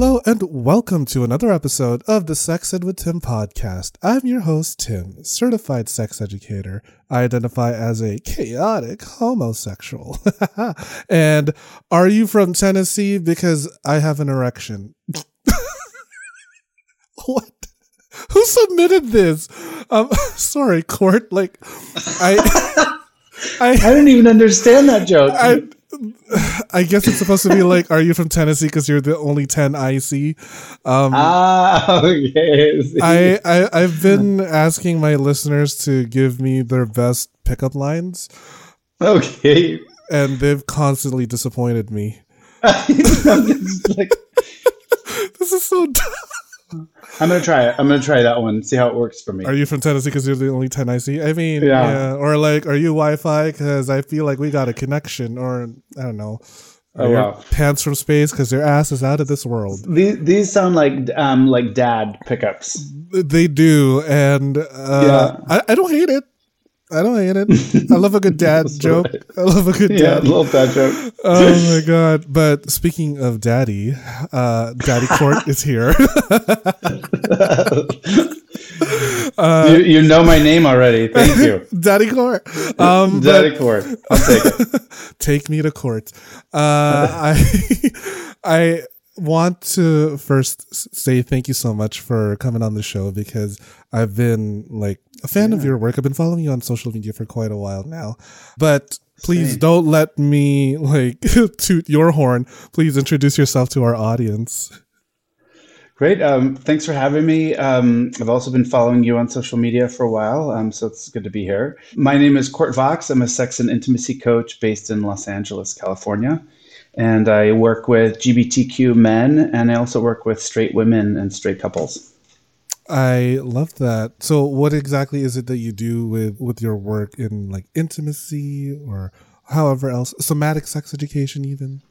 Hello and welcome to another episode of the Sex Ed with Tim podcast. I'm your host, Tim, certified sex educator. I identify as a chaotic homosexual. and are you from Tennessee? Because I have an erection. what? Who submitted this? Um, sorry, court. Like, I. I, I don't even understand that joke. I, I guess it's supposed to be like, "Are you from Tennessee?" Because you're the only ten I see. Um, ah, yes. I, I I've been asking my listeners to give me their best pickup lines. Okay, and they've constantly disappointed me. like, this is so dumb. I'm gonna try it. I'm gonna try that one. See how it works for me. Are you from Tennessee because you're the only ten I see? I mean, yeah. yeah. Or like, are you Wi-Fi? Because I feel like we got a connection. Or I don't know. oh wow. Pants from space because their ass is out of this world. These these sound like um like dad pickups. They do, and uh, yeah. I, I don't hate it. I don't hate it. I love a good dad joke. I love a good dad. Yeah, love that joke. Oh my god! But speaking of daddy, uh, Daddy Court is here. uh, you, you, know my name already. Thank you, Daddy Court. Um, Daddy Court. I'll take it. take me to court. Uh, I, I want to first say thank you so much for coming on the show because I've been like a fan yeah. of your work. I've been following you on social media for quite a while now. But please Same. don't let me like toot your horn. Please introduce yourself to our audience. Great. Um, thanks for having me. Um, I've also been following you on social media for a while, um, so it's good to be here. My name is Court Vox. I'm a sex and intimacy coach based in Los Angeles, California. And I work with GBTQ men, and I also work with straight women and straight couples. I love that. So, what exactly is it that you do with with your work in like intimacy or however else, somatic sex education, even?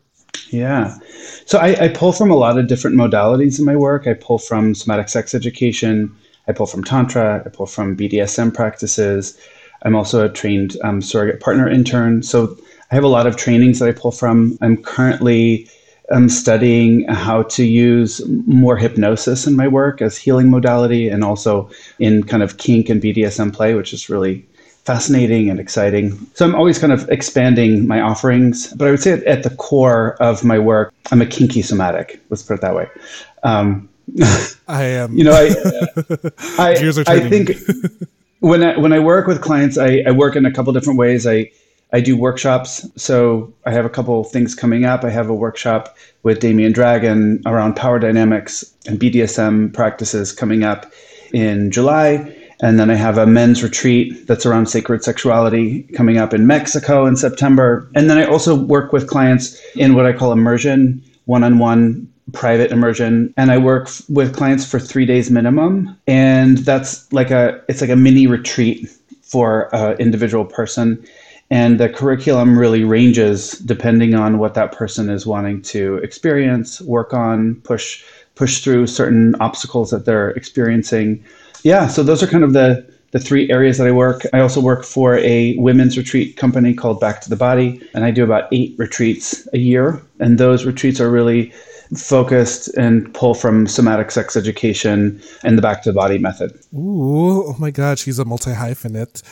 Yeah. So I, I, pull from a lot of different modalities in my work. I pull from somatic sex education. I pull from Tantra. I pull from BDSM practices. I'm also a trained um, surrogate partner intern. So I have a lot of trainings that I pull from. I'm currently I'm studying how to use more hypnosis in my work as healing modality and also in kind of kink and BDSM play, which is really fascinating and exciting. So I'm always kind of expanding my offerings, but I would say at the core of my work, I'm a kinky somatic. Let's put it that way. Um, I am. You know, I, I, I think when I, when I work with clients, I, I work in a couple different ways. I I do workshops. So I have a couple things coming up. I have a workshop with Damien Dragon around power dynamics and BDSM practices coming up in July. And then I have a men's retreat that's around sacred sexuality coming up in Mexico in September. And then I also work with clients in what I call immersion, one on one private immersion and i work f- with clients for three days minimum and that's like a it's like a mini retreat for an individual person and the curriculum really ranges depending on what that person is wanting to experience, work on, push push through certain obstacles that they're experiencing. Yeah, so those are kind of the the three areas that I work. I also work for a women's retreat company called Back to the Body, and I do about eight retreats a year. And those retreats are really focused and pull from somatic sex education and the Back to the Body method. Ooh, oh my God, she's a multi hyphenate.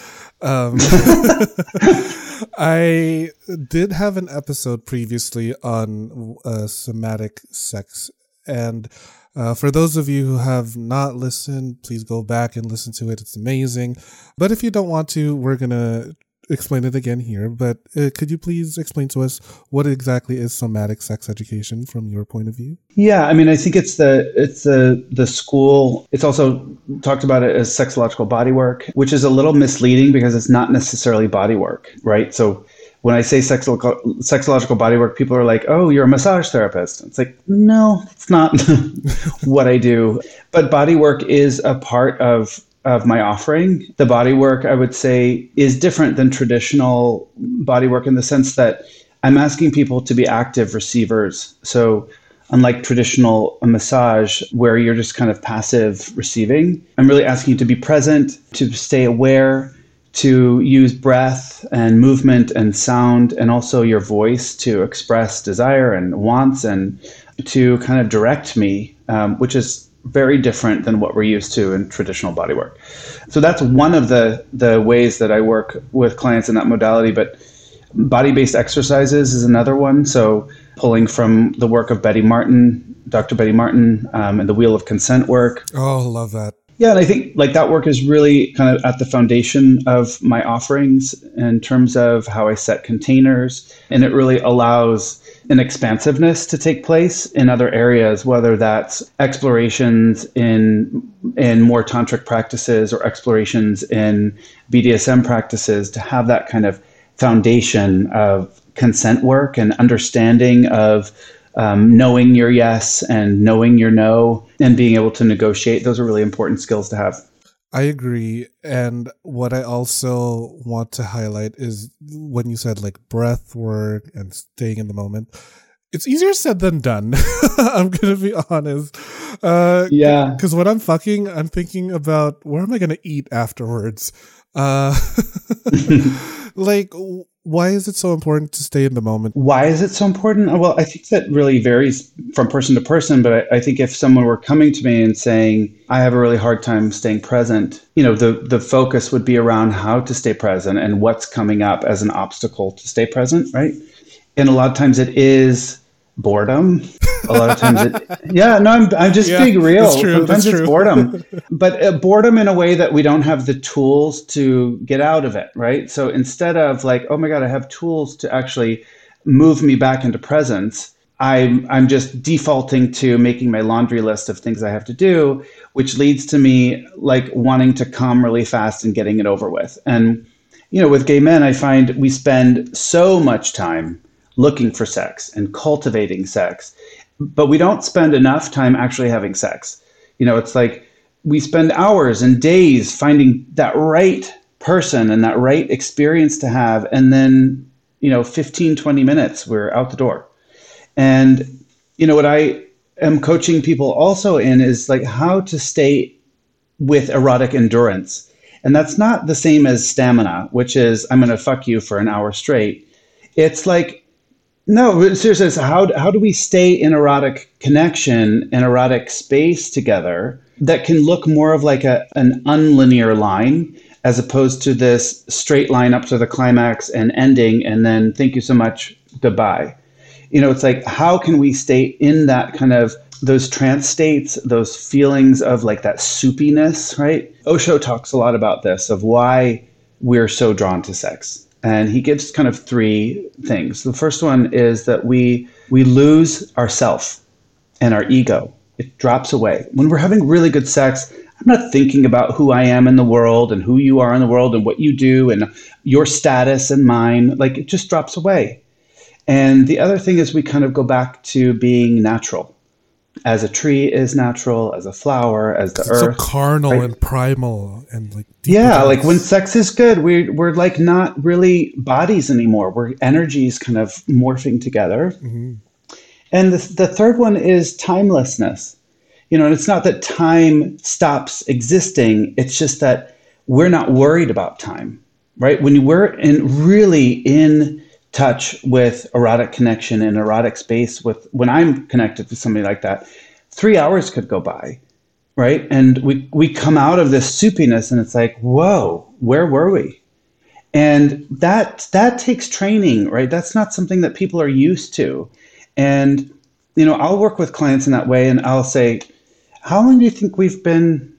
Um, I did have an episode previously on uh, somatic sex. And uh, for those of you who have not listened, please go back and listen to it. It's amazing. But if you don't want to, we're going to explain it again here, but uh, could you please explain to us what exactly is somatic sex education from your point of view? Yeah, I mean, I think it's the it's the the school. It's also talked about it as sexological body work, which is a little misleading because it's not necessarily body work, right? So when I say sexological, sexological bodywork, people are like, oh, you're a massage therapist. It's like, no, it's not what I do. But bodywork is a part of of my offering. The bodywork, I would say, is different than traditional bodywork in the sense that I'm asking people to be active receivers. So unlike traditional massage where you're just kind of passive receiving, I'm really asking you to be present, to stay aware, to use breath and movement and sound and also your voice to express desire and wants and to kind of direct me, um, which is very different than what we're used to in traditional bodywork. So that's one of the the ways that I work with clients in that modality. But body-based exercises is another one. So pulling from the work of Betty Martin, Dr. Betty Martin, um, and the Wheel of Consent work. Oh, love that. Yeah, and I think like that work is really kind of at the foundation of my offerings in terms of how I set containers, and it really allows an expansiveness to take place in other areas, whether that's explorations in in more tantric practices or explorations in BDSM practices, to have that kind of foundation of consent work and understanding of um, knowing your yes and knowing your no and being able to negotiate. Those are really important skills to have. I agree. And what I also want to highlight is when you said like breath work and staying in the moment. It's easier said than done. I'm gonna be honest. Uh, yeah. Because when I'm fucking, I'm thinking about where am I gonna eat afterwards. Uh, like why is it so important to stay in the moment? Why is it so important? Well, I think that really varies from person to person. But I, I, think if someone were coming to me and saying, I have a really hard time staying present, you know, the, the focus would be around how to stay present and what's coming up as an obstacle to stay present, right? And a lot of times it is boredom. A lot of times, it, yeah, no, I'm, I'm just yeah, being real. Sometimes it's true. boredom, but uh, boredom in a way that we don't have the tools to get out of it, right? So instead of like, oh my god, I have tools to actually move me back into presence. I'm I'm just defaulting to making my laundry list of things I have to do, which leads to me like wanting to come really fast and getting it over with. And you know, with gay men, I find we spend so much time looking for sex and cultivating sex, but we don't spend enough time actually having sex. You know, it's like we spend hours and days finding that right person and that right experience to have. And then, you know, 15, 20 minutes, we're out the door. And, you know, what I am coaching people also in is like how to stay with erotic endurance. And that's not the same as stamina, which is I'm going to fuck you for an hour straight. It's like no, but seriously, how how do we stay in erotic connection and erotic space together that can look more of like a an unlinear line as opposed to this straight line up to the climax and ending and then thank you so much goodbye. You know, it's like how can we stay in that kind of those trance states, those feelings of like that soupiness, right? Osho talks a lot about this of why we're so drawn to sex and he gives kind of three things. The first one is that we we lose ourself and our ego. It drops away. When we're having really good sex, I'm not thinking about who I am in the world and who you are in the world and what you do and your status and mine. Like it just drops away. And the other thing is we kind of go back to being natural as a tree is natural, as a flower, as the it's earth. So carnal right? and primal and like yeah, like when sex is good, we we're like not really bodies anymore. We're energies kind of morphing together. Mm-hmm. And the, the third one is timelessness. You know, and it's not that time stops existing. It's just that we're not worried about time, right? When we're in really in touch with erotic connection and erotic space with when I'm connected to somebody like that, three hours could go by, right? And we we come out of this soupiness and it's like, whoa, where were we? And that that takes training, right? That's not something that people are used to. And you know, I'll work with clients in that way and I'll say, How long do you think we've been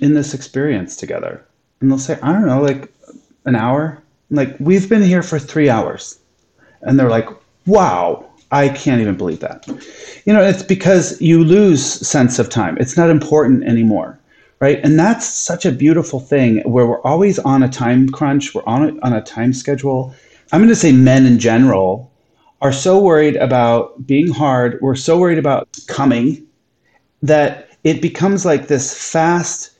in this experience together? And they'll say, I don't know, like an hour, like, we've been here for three hours. And they're like, wow, I can't even believe that. You know, it's because you lose sense of time. It's not important anymore. Right. And that's such a beautiful thing where we're always on a time crunch. We're on a, on a time schedule. I'm going to say men in general are so worried about being hard. We're so worried about coming that it becomes like this fast,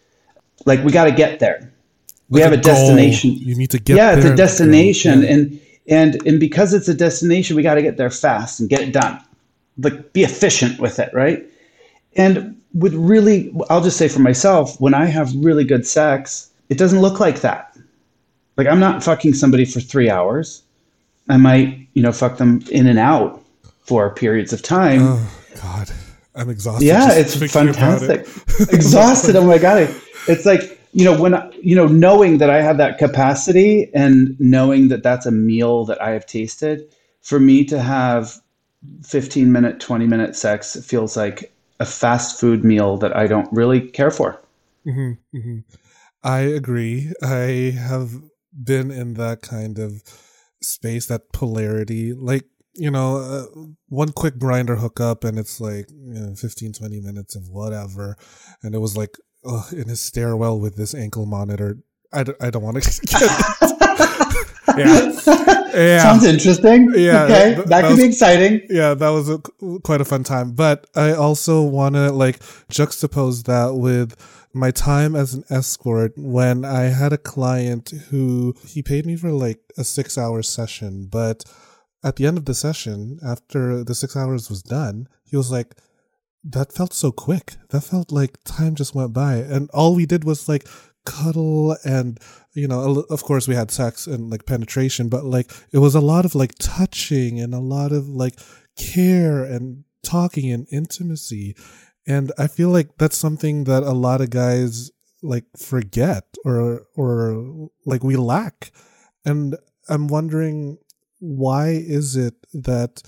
like we got to get there. We have a, a destination. You need to get there. yeah, it's a destination. Yeah. And, and, and because it's a destination, we got to get there fast and get it done. Like be efficient with it. Right. And with really, I'll just say for myself, when I have really good sex, it doesn't look like that. Like I'm not fucking somebody for three hours. I might, you know, fuck them in and out for periods of time. Oh God, I'm exhausted. Yeah, it's fantastic. It. exhausted. oh my God, it's like you know when you know knowing that I have that capacity and knowing that that's a meal that I have tasted. For me to have 15 minute, 20 minute sex feels like a fast food meal that I don't really care for. Mm-hmm, mm-hmm. I agree. I have been in that kind of space, that polarity. Like, you know, uh, one quick Grindr hookup and it's like you know, 15, 20 minutes of whatever. And it was like ugh, in his stairwell with this ankle monitor. I d- I don't want to get yeah. yeah. Sounds interesting. Yeah. Okay. That, that, that could was, be exciting. Yeah, that was a, quite a fun time. But I also want to like juxtapose that with my time as an escort when I had a client who he paid me for like a six hour session, but at the end of the session, after the six hours was done, he was like, that felt so quick. That felt like time just went by. And all we did was like cuddle and you know of course we had sex and like penetration but like it was a lot of like touching and a lot of like care and talking and intimacy and i feel like that's something that a lot of guys like forget or or like we lack and i'm wondering why is it that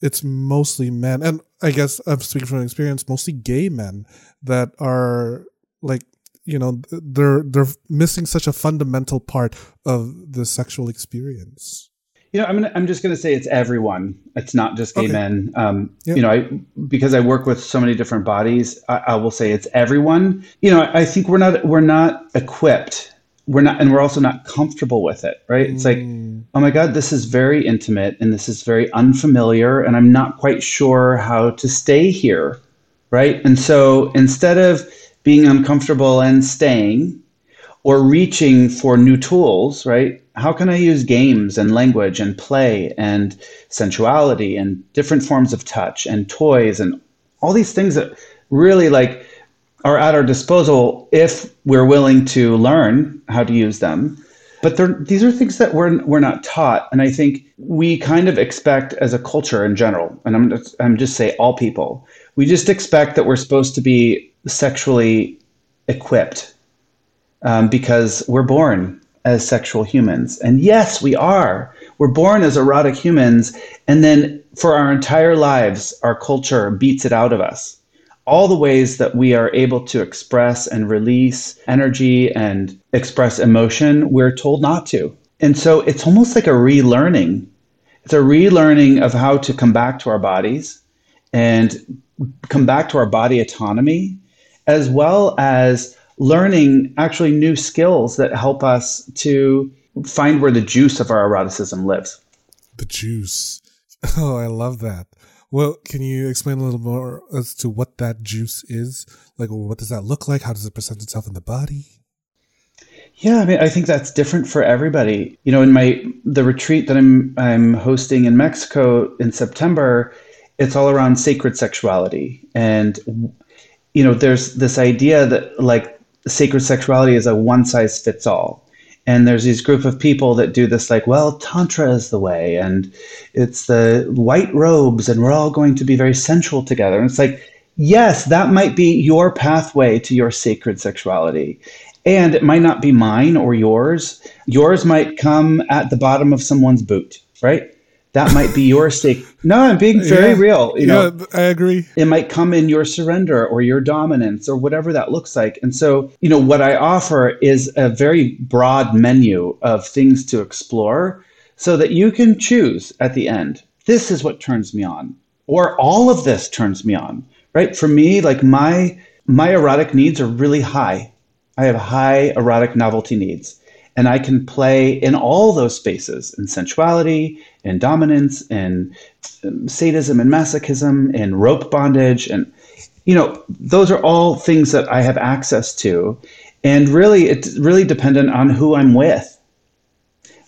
it's mostly men and i guess i'm speaking from experience mostly gay men that are like you know they're they're missing such a fundamental part of the sexual experience you know i'm gonna, i'm just going to say it's everyone it's not just gay okay. men um, yeah. you know i because i work with so many different bodies I, I, will say it's everyone you know I, think we're not we're not equipped we're not and we're also not comfortable with it right it's like mm. oh my god this is very intimate and this is very unfamiliar and i'm not quite sure how to stay here right and so instead of being uncomfortable and staying or reaching for new tools, right? How can I use games and language and play and sensuality and different forms of touch and toys and all these things that really like are at our disposal if we're willing to learn how to use them. But these are things that we're, we're not taught. And I think we kind of expect as a culture in general, and I'm just, I'm just say all people, we just expect that we're supposed to be sexually equipped um, because we're born as sexual humans. And yes, we are. We're born as erotic humans. And then for our entire lives, our culture beats it out of us. All the ways that we are able to express and release energy and express emotion, we're told not to. And so it's almost like a relearning. It's a relearning of how to come back to our bodies and come back to our body autonomy as well as learning actually new skills that help us to find where the juice of our eroticism lives. The juice. Oh, I love that. Well, can you explain a little more as to what that juice is? Like, what does that look like? How does it present itself in the body? Yeah, I mean, I think that's different for everybody. You know, in my the retreat that I'm I'm hosting in Mexico in September, it's all around sacred sexuality and you know, there's this idea that like sacred sexuality is a one size fits all. And there's these group of people that do this like, well, tantra is the way, and it's the white robes, and we're all going to be very sensual together. And it's like, yes, that might be your pathway to your sacred sexuality. And it might not be mine or yours. Yours might come at the bottom of someone's boot, right? That might be your stake. No, I'm being very yeah, real. You know, yeah, I agree. It might come in your surrender or your dominance or whatever that looks like. And so, you know, what I offer is a very broad menu of things to explore so that you can choose at the end. This is what turns me on, or all of this turns me on, right? For me, like my my erotic needs are really high. I have high erotic novelty needs and I can play in all those spaces in sensuality, in dominance, in um, sadism and masochism, in rope bondage. And, you know, those are all things that I have access to. And really, it's really dependent on who I'm with.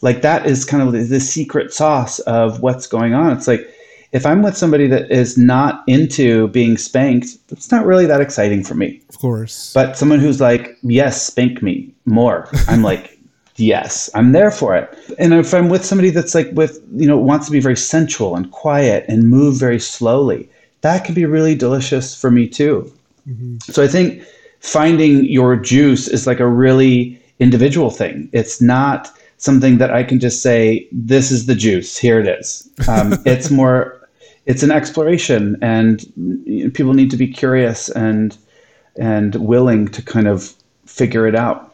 Like, that is kind of the, the secret sauce of what's going on. It's like, if I'm with somebody that is not into being spanked, it's not really that exciting for me. Of course. But someone who's like, yes, spank me more, I'm like, yes, I'm there for it. And if I'm with somebody that's like with, you know, wants to be very sensual and quiet and move very slowly, that can be really delicious for me too. Mm-hmm. So I think finding your juice is like a really individual thing. It's not something that I can just say, this is the juice, here it is. Um, it's more, it's an exploration and people need to be curious and, and willing to kind of figure it out.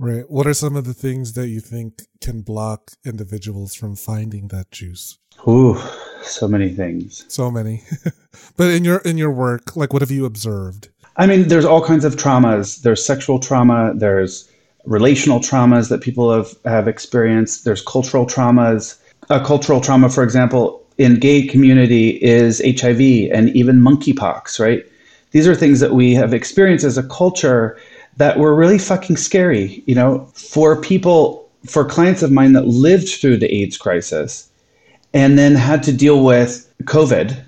Right. What are some of the things that you think can block individuals from finding that juice? Ooh, so many things. So many. but in your in your work, like what have you observed? I mean, there's all kinds of traumas. There's sexual trauma, there's relational traumas that people have, have experienced, there's cultural traumas. A cultural trauma, for example, in gay community is HIV and even monkeypox, right? These are things that we have experienced as a culture that were really fucking scary, you know, for people, for clients of mine that lived through the AIDS crisis and then had to deal with COVID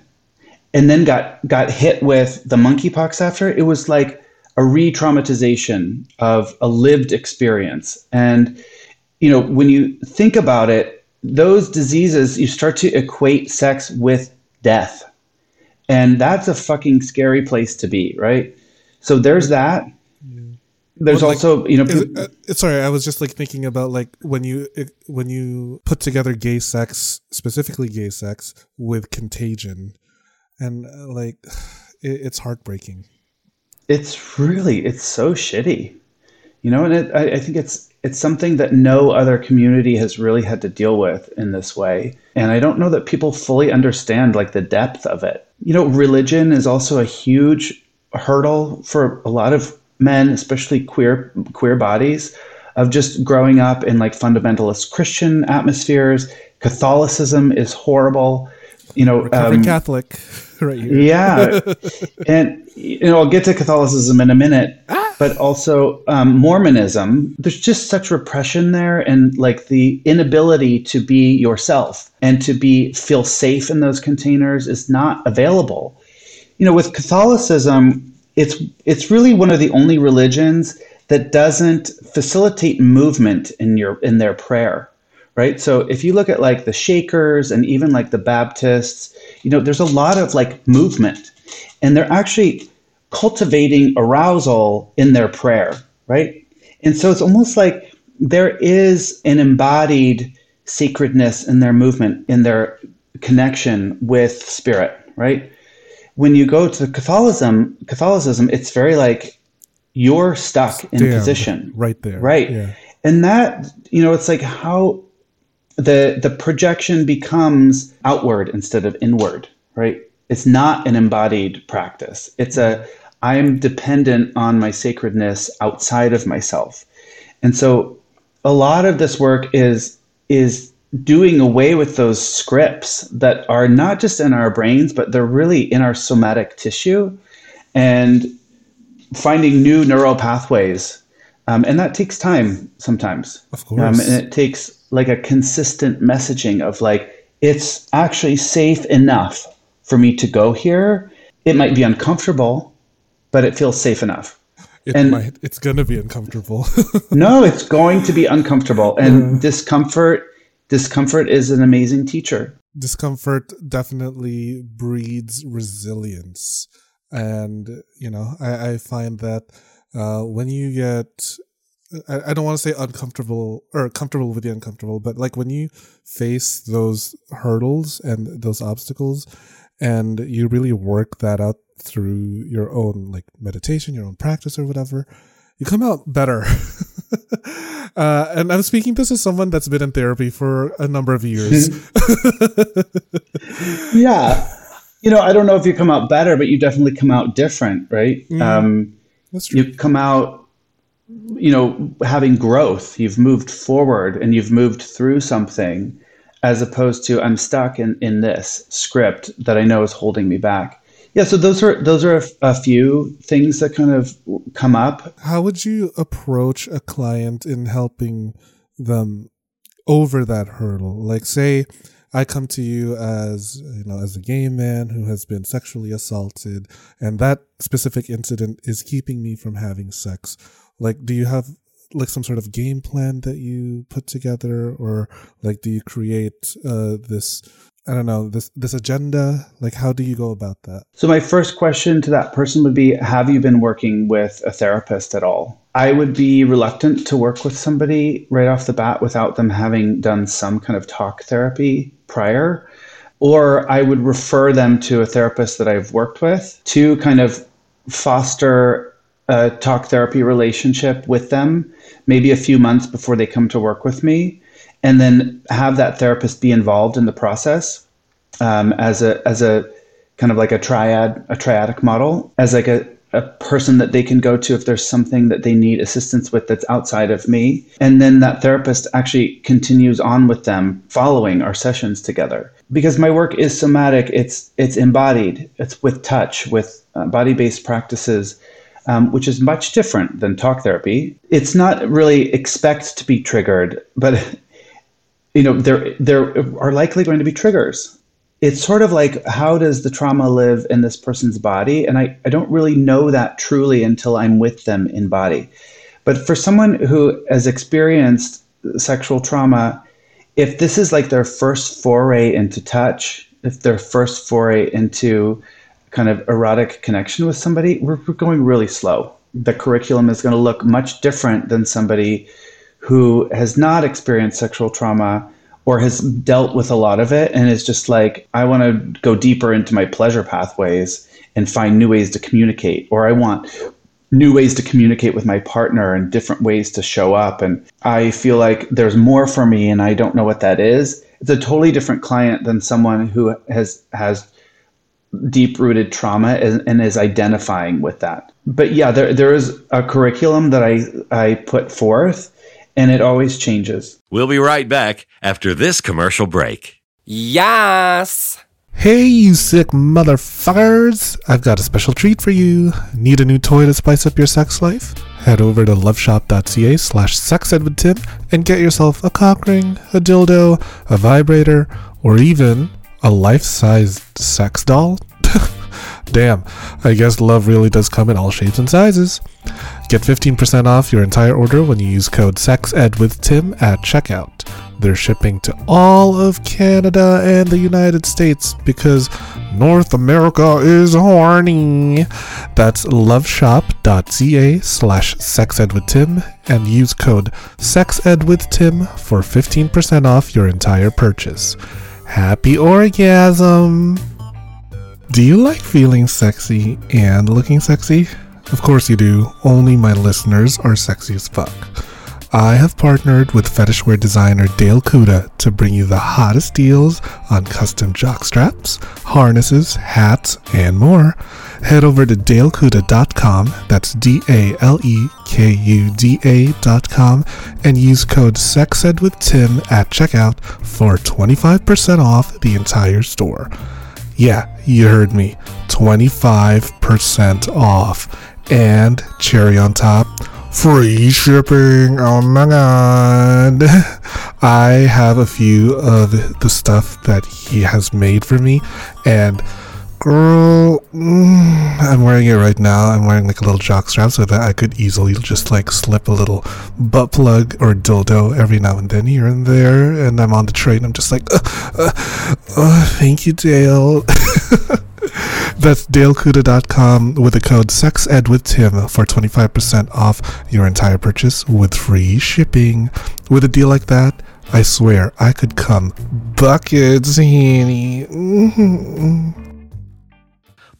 and then got got hit with the monkeypox after, it was like a re-traumatization of a lived experience. And you know, when you think about it, those diseases you start to equate sex with death. And that's a fucking scary place to be, right? So there's that there's well, also like, you know it, uh, sorry i was just like thinking about like when you it, when you put together gay sex specifically gay sex with contagion and uh, like it, it's heartbreaking. It's really it's so shitty. You know and I, I think it's it's something that no other community has really had to deal with in this way. And i don't know that people fully understand like the depth of it. You know religion is also a huge hurdle for a lot of men, especially queer queer bodies, of just growing up in like fundamentalist Christian atmospheres. Catholicism is horrible. You know, um, Catholic, right here. yeah, and you know, I'll get to Catholicism in a minute, ah. but also um, Mormonism. There's just such repression there, and like the inability to be yourself and to be feel safe in those containers is not available. You know, with Catholicism, it's it's really one of the only religions that doesn't facilitate movement in your in their prayer right? So if you look at like the shakers and even like the baptists you know there's a lot of like movement. And they're actually cultivating arousal in their prayer right? And so it's almost like there is an embodied sacredness in their movement in their connection with spirit right when you go to Catholicism, Catholicism, it's very like you're stuck in position right there, right? Yeah. And that you know, it's like how the the projection becomes outward instead of inward, right? It's not an embodied practice. It's a I am dependent on my sacredness outside of myself. And so a lot of this work is is doing away with those scripts that are not just in our brains, but they're really in our somatic tissue and finding new neural pathways. Um, and that takes time sometimes. Of course. Um, and it takes like a consistent messaging of like, it's actually safe enough for me to go here. It might be uncomfortable, but it feels safe enough. It and might, it's going to be uncomfortable. no, it's going to be uncomfortable. And discomfort discomfort is an amazing teacher. Discomfort definitely breeds resilience. And, you know, I, I find that uh, when you get I, I don't want to say uncomfortable or comfortable with the uncomfortable, but like when you face those hurdles and those obstacles and you really work that out through your own like meditation, your own practice or whatever, you come out better. uh, and I'm speaking this as someone that's been in therapy for a number of years. yeah. You know, I don't know if you come out better, but you definitely come out different, right? Mm, um, that's true. You come out, you know, having growth. You've moved forward and you've moved through something as opposed to I'm stuck in, in this script that I know is holding me back. Yeah, so those are those are a, a, few things that kind of come up. How would you approach a client in helping them over that hurdle? Like, say, I come to you as you know as a gay man who has been sexually assaulted, and that specific incident is keeping me from having sex. Like, do you have like some sort of game plan that you put together, or like do you create uh, this I don't know this this agenda? Like, how do you go about that? So my first question to that person would be: Have you been working with a therapist at all? I would be reluctant to work with somebody right off the bat without them having done some kind of talk therapy prior, or I would refer them to a therapist that I've worked with to kind of foster a talk therapy relationship with them, maybe a few months before they come to work with me and then have that therapist be involved in the process um, as a as a kind of like a triad a triadic model as like a, a person that they can go to if there's something that they need assistance with that's outside of me and then that therapist actually continues on with them following our sessions together because my work is somatic it's it's embodied it's with touch with uh, body-based practices um, which is much different than talk therapy. It's not really expect to be triggered, but you know, there there are likely going to be triggers. It's sort of like how does the trauma live in this person's body? And I, I don't really know that truly until I'm with them in body. But for someone who has experienced sexual trauma, if this is like their first foray into touch, if their first foray into kind of erotic connection with somebody, we're, we're going really slow. The curriculum is going to look much different than somebody who has not experienced sexual trauma or has dealt with a lot of it and is just like, I want to go deeper into my pleasure pathways and find new ways to communicate, or I want new ways to communicate with my partner and different ways to show up. And I feel like there's more for me and I don't know what that is. It's a totally different client than someone who has has deep rooted trauma and, and, is identifying with that. But yeah, there there is a curriculum that I I put forth and it always changes. We'll be right back after this commercial break. Yes! Hey, you sick motherfuckers! I've got a special treat for you. Need a new toy to spice up your sex life? Head over to loveshop.ca slash sexedwithtim and get yourself a cock ring, a dildo, a vibrator, or even a life-sized sex doll. Damn, I guess love really does come in all shapes and sizes. Get 15% off your entire order when you use code SEXEDWITHTIM at checkout. They're shipping to all of Canada and the United States because North America is horny. That's loveshop.ca slash sexedwithtim and use code SEXEDWITHTIM for 15% off your entire purchase. Happy orgasm! Do you like feeling sexy and looking sexy? Of course you do, only my listeners are sexy as fuck. I have partnered with fetishwear designer Dale Kuda to bring you the hottest deals on custom jock straps, harnesses, hats, and more. Head over to dalekuda.com, that's D A L E K U D A.com, and use code SEXEDWITHTIM at checkout for 25% off the entire store. Yeah, you heard me. 25% off. And cherry on top, free shipping. Oh my god. I have a few of the stuff that he has made for me, and Girl, mm, I'm wearing it right now. I'm wearing like a little jock strap so that I could easily just like slip a little butt plug or dildo every now and then here and there. And I'm on the train. I'm just like, uh, uh, uh, thank you, Dale. That's dalekuda.com with the code SEXEDWITHTIM for 25% off your entire purchase with free shipping. With a deal like that, I swear I could come buckets, Henny.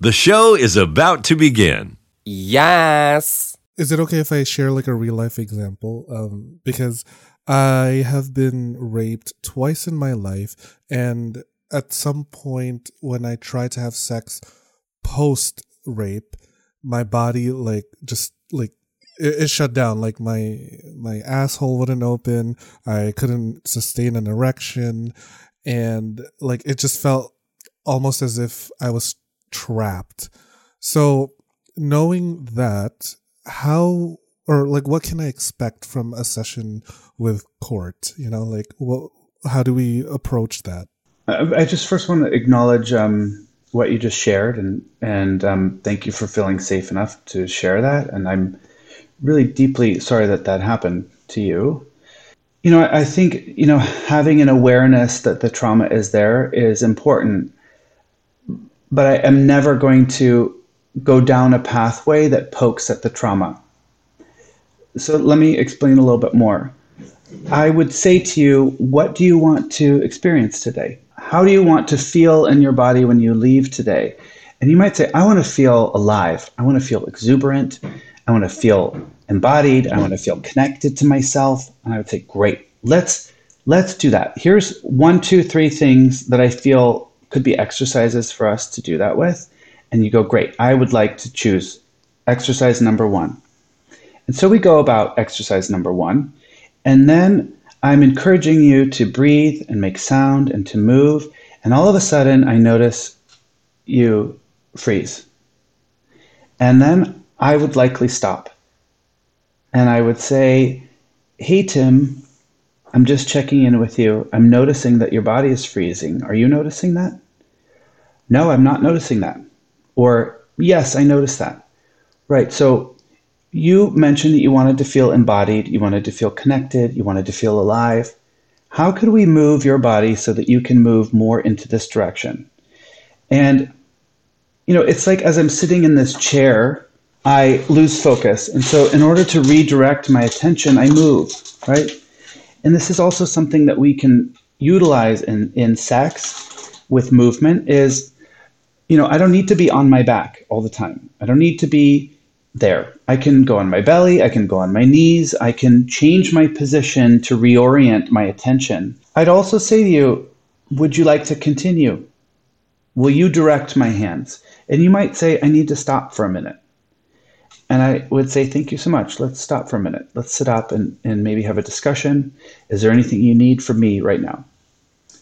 The show is about to begin. Yes. Is it okay if I share like a real life example? Um, because I have been raped twice in my life, and at some point when I tried to have sex post rape, my body like just like it, it, shut down. Like my my asshole wouldn't open. I couldn't sustain an erection, and like it just felt almost as if I was trapped. So knowing that, how or like what can I expect from a session with court? You know, like what? How do we approach that? I just first want to acknowledge um, what you just shared, and and um, thank you for feeling safe enough to share that. And I'm really deeply sorry that that happened to you. You know, I think you know having an awareness that the trauma is there is important, but I am never going to go down a pathway that pokes at the trauma. So let me explain a little bit more. I would say to you, what do you want to experience today? How do you want to feel in your body when you leave today? And you might say, I want to feel alive. I want to feel exuberant. I want to feel embodied. I want to feel connected to myself. And I would say, great. Let's let's do that. Here's one, two, three things that I feel could be exercises for us to do that with. And you go, great. I would like to choose exercise number one. And so we go about exercise number one. And then I'm encouraging you to breathe and make sound and to move. And all of a sudden, I notice you freeze. And then I would likely stop. And I would say, Hey, Tim, I'm just checking in with you. I'm noticing that your body is freezing. Are you noticing that? No, I'm not noticing that. Or, Yes, I noticed that. Right. So you mentioned that you wanted to feel embodied, you wanted to feel connected, you wanted to feel alive. How could we move your body so that you can move more into this direction? And, you know, it's like as I'm sitting in this chair, I lose focus. And so, in order to redirect my attention, I move, right? And this is also something that we can utilize in, in sex with movement is, you know, I don't need to be on my back all the time. I don't need to be there. I can go on my belly, I can go on my knees, I can change my position to reorient my attention. I'd also say to you, would you like to continue? Will you direct my hands? And you might say, I need to stop for a minute. And I would say, Thank you so much. Let's stop for a minute. Let's sit up and, and maybe have a discussion. Is there anything you need from me right now?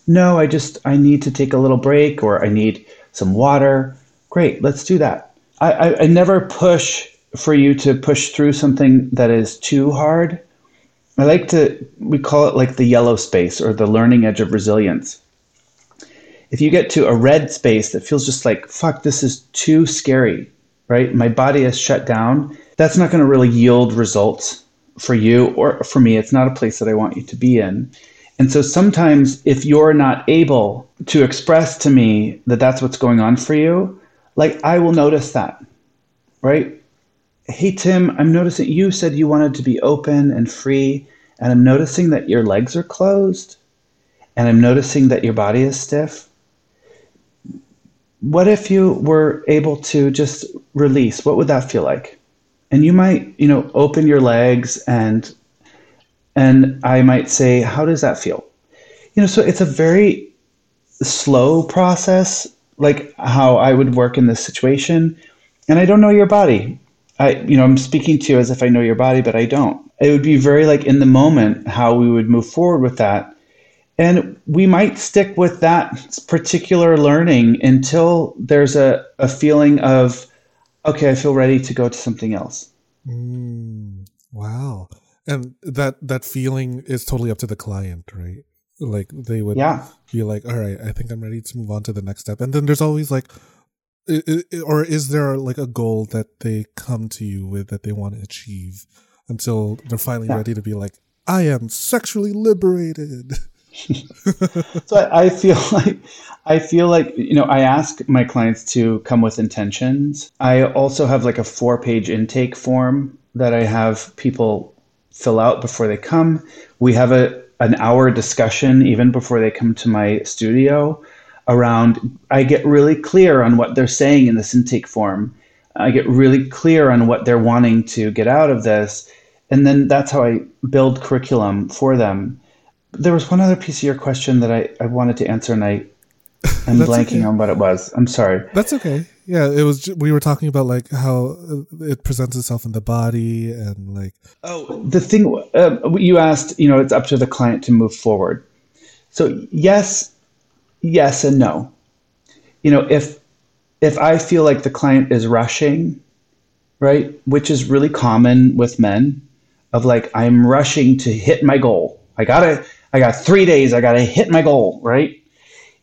No, I just I need to take a little break or I need some water. Great, let's do that. I, I, I never push for you to push through something that is too hard. I like to, we call it like the yellow space or the learning edge of resilience. If you get to a red space that feels just like, fuck, this is too scary, right? My body is shut down. That's not going to really yield results for you or for me. It's not a place that I want you to be in. And so sometimes if you're not able to express to me that that's what's going on for you, like I will notice that, right? Hey, Tim, I'm noticing you said you wanted to be open and free, and I'm noticing that your legs are closed, and I'm noticing that your body is stiff. What if you were able to just release? What would that feel like? And you might, you know, open your legs and and I might say, how does that feel? You know, so it's a very slow process, like how I would work in this situation. And I don't know your body. I, you know, I'm speaking to you as if I know your body, but I don't. It would be very like in the moment how we would move forward with that. And we might stick with that particular learning until there's a, a feeling of, okay, I feel ready to go to something else. Mm, wow. And that, that feeling is totally up to the client, right? Like they would yeah. be like, all right, I think I'm ready to move on to the next step. And then there's always like, or is there like a goal that they come to you with that they want to achieve until they're finally yeah. ready to be like, I am sexually liberated? so I, I, feel like I feel like you know I ask my clients to come with intentions. I also have like a four page intake form that I have people fill out before they come. We have a an hour discussion even before they come to my studio around I get really clear on what they're saying in this intake form. I get really clear on what they're wanting to get out of this. And then that's how I build curriculum for them. There was one other piece of your question that I, I wanted to answer, and I I'm blanking okay. on what it was. I'm sorry. That's okay. Yeah, it was. We were talking about like how it presents itself in the body and like. Oh, the thing uh, you asked, you know, it's up to the client to move forward. So yes, yes, and no. You know, if if I feel like the client is rushing, right, which is really common with men, of like I'm rushing to hit my goal. I gotta. I got three days. I gotta hit my goal, right?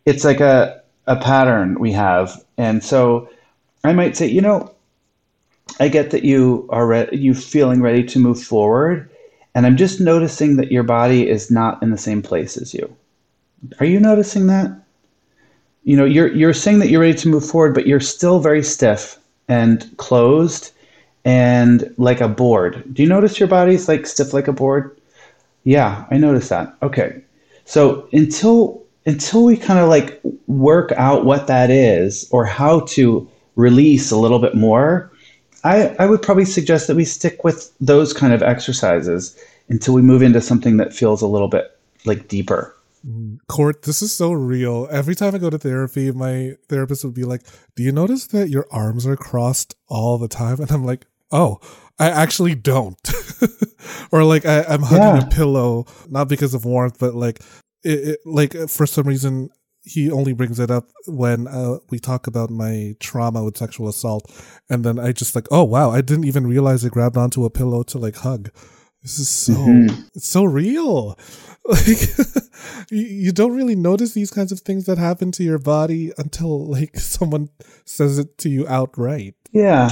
It's like a, a pattern we have. And so I might say, you know, I get that you are re- you feeling ready to move forward, and I'm just noticing that your body is not in the same place as you. Are you noticing that? You know, you're you're saying that you're ready to move forward, but you're still very stiff and closed and like a board. Do you notice your body's like stiff like a board? Yeah, I notice that. Okay. So until until we kind of like work out what that is or how to release a little bit more, I, I would probably suggest that we stick with those kind of exercises until we move into something that feels a little bit like deeper. Mm, Court, this is so real. Every time I go to therapy, my therapist would be like, Do you notice that your arms are crossed all the time? And I'm like, Oh, I actually don't. or like I, am hugging yeah. a pillow, not because of warmth, but like it, it, like uh, for some reason he only brings it up when uh, we talk about my trauma with sexual assault. And then i just like oh wow i didn't even realize i grabbed onto a pillow to like hug. This is so mm-hmm. it's so real. Like you, you don't really notice these kinds of things that happen to your body until like someone says it to you outright. Yeah.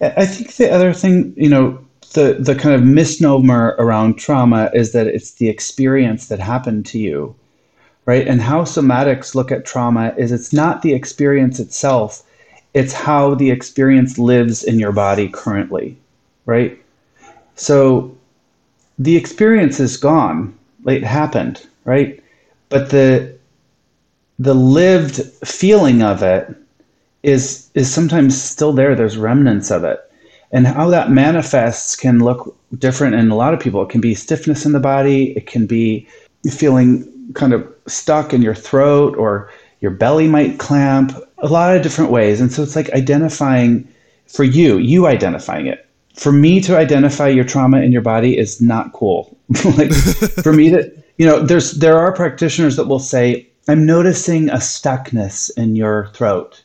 I think the other thing you know the the kind of misnomer around trauma is that it's the experience that happened to you right? And how somatics look at trauma is it's not the experience itself it's how the experience lives in your body currently right? So the experience is gone. It happened right? But the the lived feeling of it is is sometimes still there. There's remnants of it and how that manifests can look different in a lot of people. It can be stiffness in the body, it can be feeling kind of stuck in your throat, or your belly might clamp, a lot of different ways. And so it's like identifying for you, you identifying it. For me to identify your trauma in your body is not cool. like for me to, you know, there's there are practitioners that will say, I'm noticing a stuckness in your throat.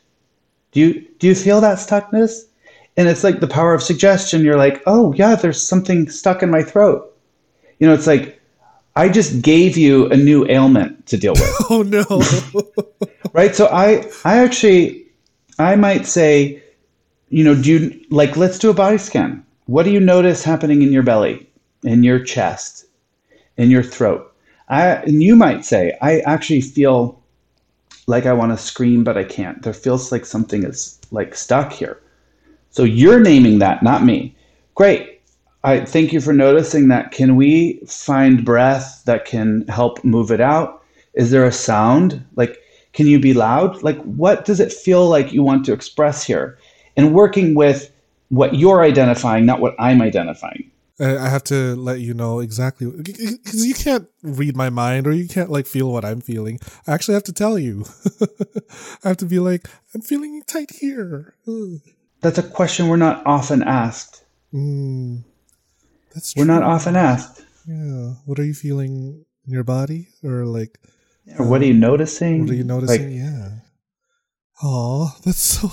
Do you do you feel that stuckness? And it's like the power of suggestion. You're like oh yeah there's something stuck in my throat. You know it's like i just gave you a new ailment to deal with. Oh no. Right? So i i actually i might say you know do you like let's do a body scan. What do you notice happening in your belly in your chest in your throat? I, and you might say i actually feel like i want to scream but i can't. There feels like something is like stuck here so you're naming that, not me. Great. I thank you for noticing that. Can we find breath that can help move it out? Is there a sound? Like, can you be loud? Like, what does it feel like you want to express here? And working with what you're identifying, not what I'm identifying. I have to let you know exactly because you can't read my mind or you can't like feel what I'm feeling. I actually have to tell you. I have to be like, I'm feeling tight here. That's a question we're not often asked. Mm, that's we're not often asked. Yeah. What are you feeling in your body, or like? Or what are you noticing? What are you noticing? Like, yeah. Oh, that's so.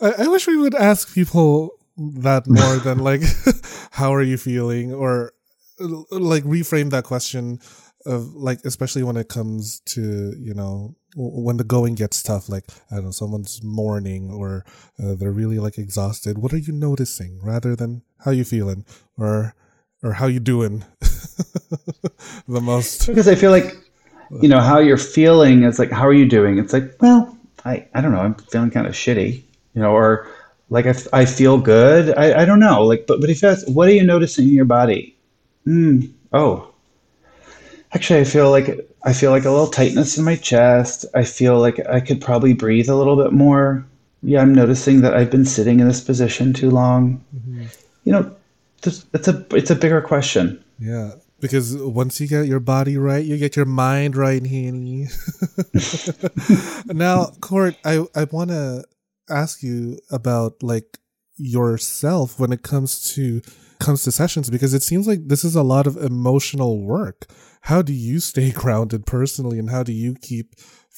I, I wish we would ask people that more than like, how are you feeling, or like reframe that question of like especially when it comes to you know when the going gets tough like i don't know someone's mourning or uh, they're really like exhausted what are you noticing rather than how you feeling or or how you doing the most because i feel like you know, how you're feeling. is like, how are you doing? It's like, well, I, I don't know. I'm feeling kind of shitty, you know, or like I, I feel good. I, I don't know. Like, but, but if ask, what are you noticing in your body? Mm, oh, actually, I feel like I feel like a little tightness in my chest. I feel like I could probably breathe a little bit more. Yeah, I'm noticing that I've been sitting in this position too long. Mm-hmm. You know, it's a it's a bigger question. Yeah, because once you get your body right, you get your mind right, Hanny. now, Court, I I want to ask you about like yourself when it comes to comes to sessions because it seems like this is a lot of emotional work. How do you stay grounded personally, and how do you keep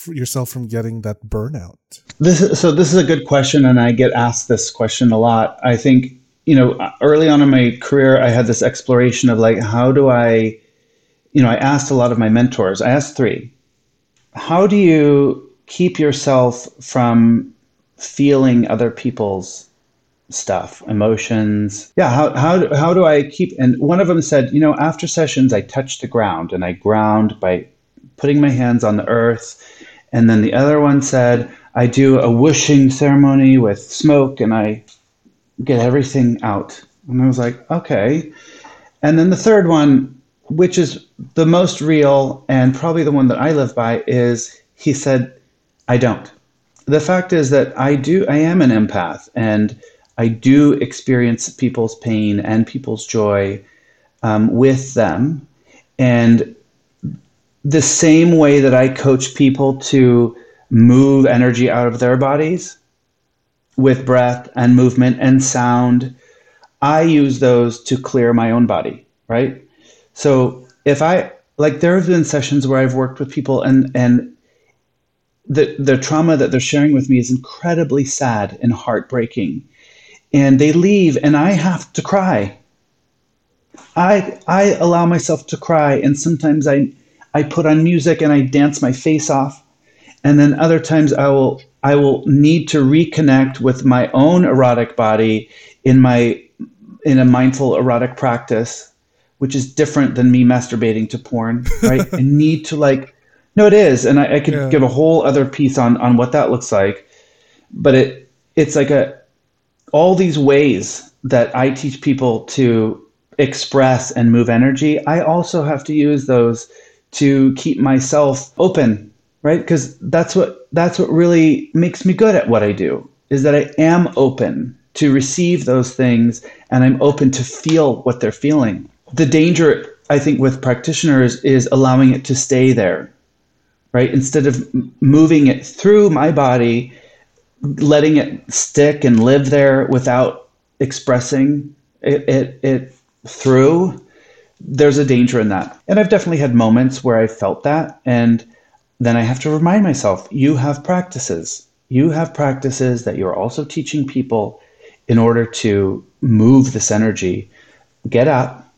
yourself from getting that burnout? This is, so this is a good question, and I get asked this question a lot. I think you know early on in my career, I had this exploration of like, how do I, you know, I asked a lot of my mentors. I asked three. How do you keep yourself from feeling other people's stuff, emotions. Yeah, how, how, how do I keep? And one of them said, you know, after sessions, I touch the ground and I ground by putting my hands on the earth. And then the other one said, I do a whooshing ceremony with smoke and I get everything out. And I was like, okay. And then the third one, which is the most real and probably the one that I live by, is he said, I don't the fact is that I do I am an empath and I do experience people's pain and people's joy um, with them. And the same way that I coach people to move energy out of their bodies with breath and movement and sound, I use those to clear my own body, right? So if I like there have been sessions where I've worked with people and and the the trauma that they're sharing with me is incredibly sad and heartbreaking and they leave and i have to cry i i allow myself to cry and sometimes i i put on music and i dance my face off and then other times i will i will need to reconnect with my own erotic body in my in a mindful erotic practice which is different than me masturbating to porn right i need to like no, it is, and I, I could yeah. give a whole other piece on on what that looks like. But it it's like a all these ways that I teach people to express and move energy. I also have to use those to keep myself open, right? Because that's what that's what really makes me good at what I do. Is that I am open to receive those things and I'm open to feel what they're feeling. The danger I think with practitioners is allowing it to stay there right? Instead of moving it through my body, letting it stick and live there without expressing it, it, it through, there's a danger in that. And I've definitely had moments where I felt that. And then I have to remind myself you have practices. You have practices that you're also teaching people in order to move this energy. Get up,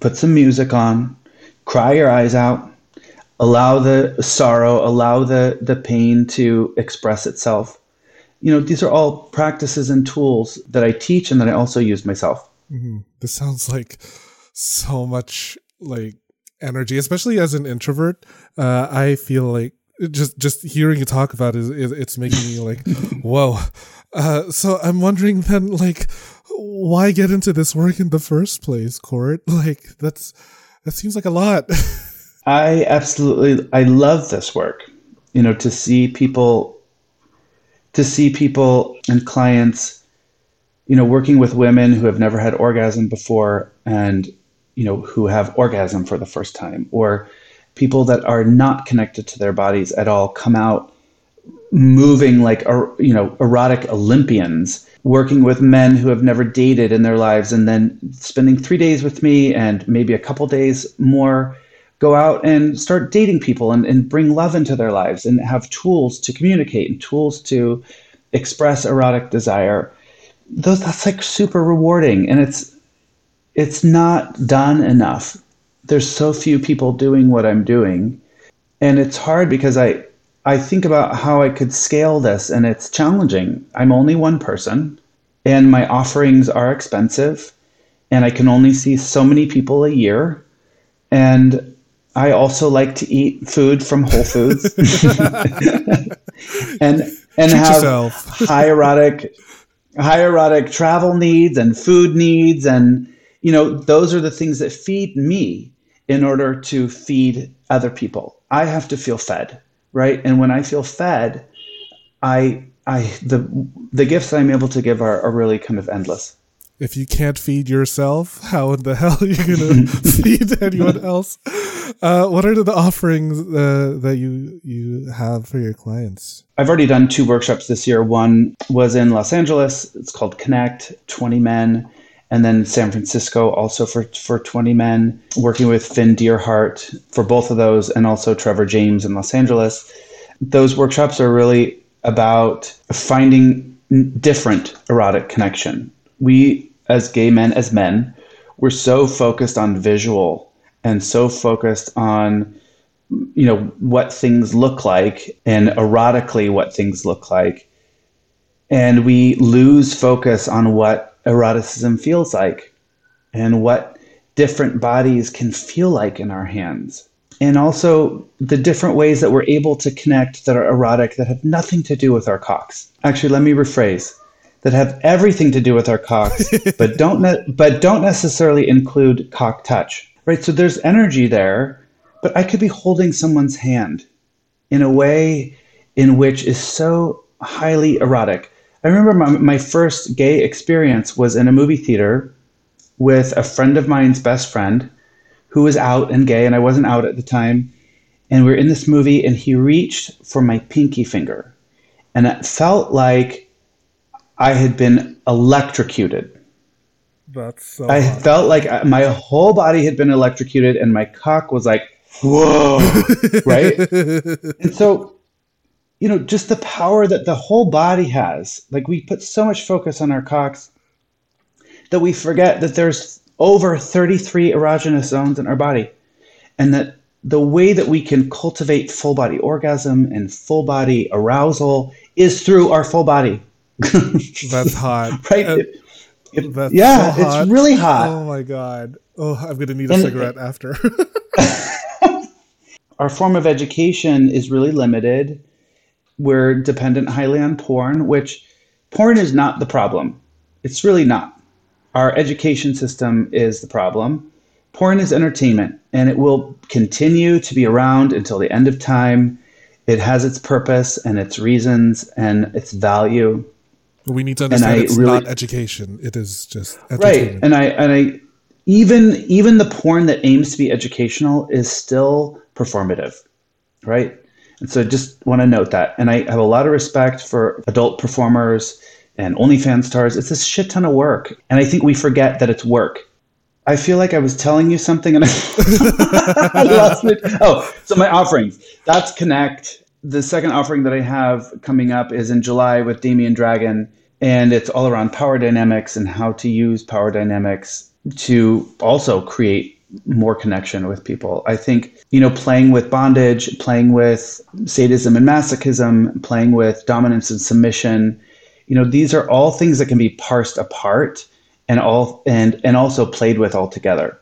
put some music on, cry your eyes out, allow the sorrow, allow the, the pain to express itself. You know, these are all practices and tools that I teach and that I also use myself. Mm-hmm. This sounds like so much like energy, especially as an introvert. Uh, I feel like just just hearing you talk about it, it's making me like, whoa. Uh, so I'm wondering then, like, why get into this work in the first place, Court? Like, that's that seems like a lot. I absolutely I love this work. You know, to see people to see people and clients you know working with women who have never had orgasm before and you know who have orgasm for the first time or people that are not connected to their bodies at all come out moving like er, you know erotic olympians working with men who have never dated in their lives and then spending 3 days with me and maybe a couple days more go out and start dating people and, and bring love into their lives and have tools to communicate and tools to express erotic desire. Those that's like super rewarding and it's it's not done enough. There's so few people doing what i'm doing and it's hard because i i think about how i could scale this and it's challenging. I'm only one person and my offerings are expensive and i can only see so many people a year and I also like to eat food from Whole Foods and and Treat have high erotic high erotic travel needs and food needs and you know those are the things that feed me in order to feed other people. I have to feel fed, right? And when I feel fed, I I the the gifts that I'm able to give are, are really kind of endless if you can't feed yourself, how in the hell are you going to feed anyone else? Uh, what are the offerings uh, that you you have for your clients? I've already done two workshops this year. One was in Los Angeles. It's called Connect, 20 men. And then San Francisco, also for, for 20 men, working with Finn Deerhart for both of those, and also Trevor James in Los Angeles. Those workshops are really about finding different erotic connection we as gay men as men we're so focused on visual and so focused on you know what things look like and erotically what things look like. And we lose focus on what eroticism feels like and what different bodies can feel like in our hands. And also the different ways that we're able to connect that are erotic that have nothing to do with our cocks. Actually let me rephrase that have everything to do with our cocks, but don't ne- but don't necessarily include cock touch. Right? So there's energy there, but I could be holding someone's hand in a way in which is so highly erotic. I remember my, my first gay experience was in a movie theater with a friend of mine's best friend who was out and gay, and I wasn't out at the time. And we are in this movie, and he reached for my pinky finger. And it felt like I had been electrocuted. That's so I hot. felt like uh, my whole body had been electrocuted, and my cock was like, whoa, right? and so, you know, just the power that the whole body has. Like, we put so much focus on our cocks that we forget that there's over 33 erogenous zones in our body, and that the way that we can cultivate full body orgasm and full body arousal is through our full body. That's hot. right? Uh, It- it- that's yeah, so it's really hot. Oh my god. Oh, I'm gonna need a And- cigarette after. Our form of education is really limited. We're dependent highly on porn, which porn is not the problem. It's really not. Our education system is the problem. Porn is entertainment, and it will continue to be around until the end of time. It has its purpose and its reasons and its value. We need to understand it's really- not education. It is just right and i and i even even the porn that aims to be educational is still performative right? And so just want to note that. And i have a lot of respect for adult performers and onlyfans stars. It's a shit ton of work and i think we forget that it's work. I feel like i was telling you something and i, I lost it. Oh so my offerings. That's connect the second offering that I have coming up is in July with Damien Dragon, and it's all around power dynamics and how to use power dynamics to also create more connection with people. I think, you know, playing with bondage, playing with sadism and masochism, playing with dominance and submission, you know, these are all things that can be parsed apart and all and and also played with all together.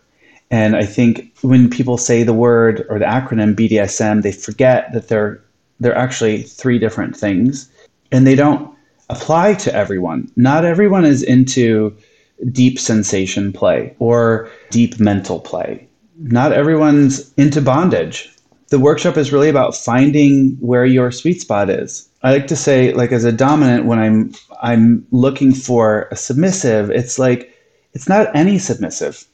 And I think when people say the word or the acronym BDSM, they forget that they're they're actually three different things and they don't apply to everyone. Not everyone is into deep sensation play or deep mental play. Not everyone's into bondage. The workshop is really about finding where your sweet spot is. I like to say like as a dominant when I'm I'm looking for a submissive, it's like it's not any submissive.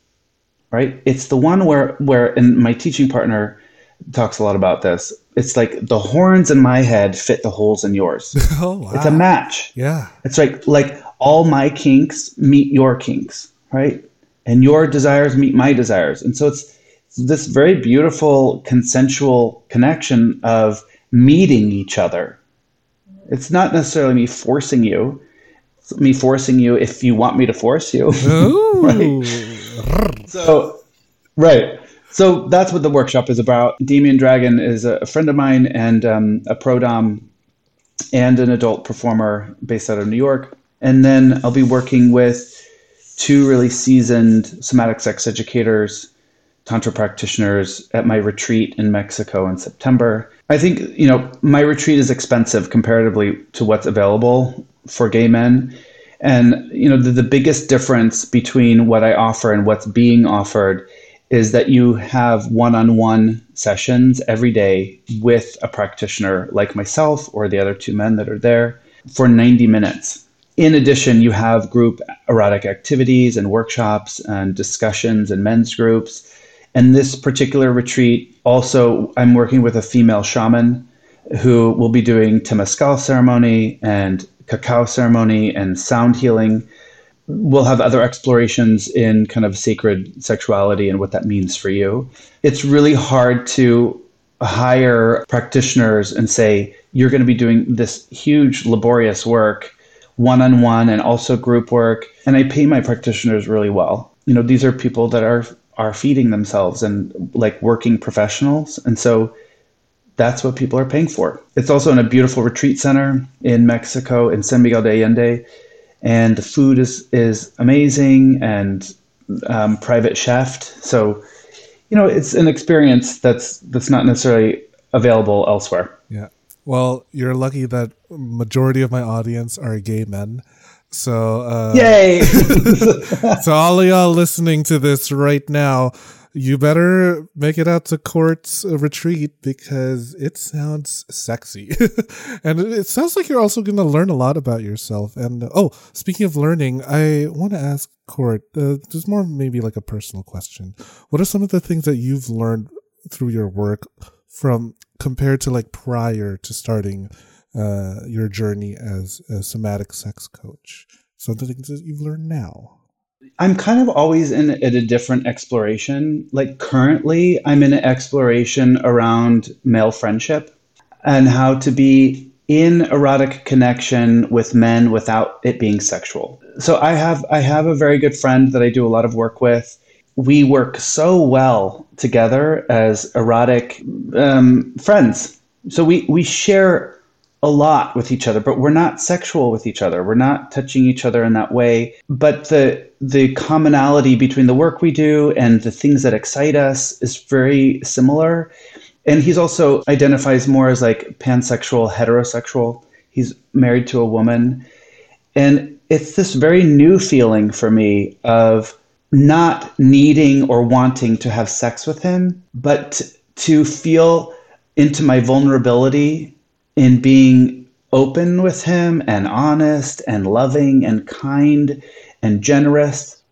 Right? It's the one where where and my teaching partner talks a lot about this. It's like the horns in my head fit the holes in yours. oh wow. It's a match. yeah. It's like like all my kinks meet your kinks, right? And your desires meet my desires. And so it's this very beautiful consensual connection of meeting each other. It's not necessarily me forcing you. It's me forcing you if you want me to force you. Ooh. So, right. So that's what the workshop is about. Damien Dragon is a friend of mine and um, a pro dom and an adult performer based out of New York. And then I'll be working with two really seasoned somatic sex educators Tantra practitioners at my retreat in Mexico in September. I think, you know, my retreat is expensive comparatively to what's available for gay men. And, you know, the, the biggest difference between what I offer and what's being offered is that you have one on one sessions every day with a practitioner like myself or the other two men that are there for 90 minutes. In addition, you have group erotic activities and workshops and discussions and men's groups. And this particular retreat, also, I'm working with a female shaman who will be doing Temazcal ceremony and cacao ceremony and sound healing we'll have other explorations in kind of sacred sexuality and what that means for you. It's really hard to hire practitioners and say, you're going to be doing this huge, laborious work one on one and also group work. And I pay my practitioners really well. You know, these are people that are are feeding themselves and like working professionals. And so that's what people are paying for. It's also in a beautiful retreat center in Mexico in San Miguel de Allende and the food is is amazing and um, private chefed. So, you know, it's an experience that's that's not necessarily available elsewhere. Yeah. Well, you're lucky that majority of my audience are gay men. So, uh, yay! so all of y'all listening to this right now, you better make it out to Court's retreat because it sounds sexy. and it sounds like you're also going to learn a lot about yourself. And oh, speaking of learning, I want to ask Court, uh, just more maybe like a personal question. What are some of the things that you've learned through your work from compared to like prior to starting uh, your journey as a somatic sex coach? Some of the things that you've learned now. I'm kind of always in at a different exploration. Like currently, I'm in an exploration around male friendship and how to be in erotic connection with men without it being sexual. So I have I have a very good friend that I do a lot of work with. We work so well together as erotic um, friends. So we we share a lot with each other, but we're not sexual with each other. We're not touching each other in that way. But the the commonality between the work we do and the things that excite us is very similar. And he's also identifies more as like pansexual, heterosexual. He's married to a woman. And it's this very new feeling for me of not needing or wanting to have sex with him, but to feel into my vulnerability in being open with him and honest and loving and kind and generous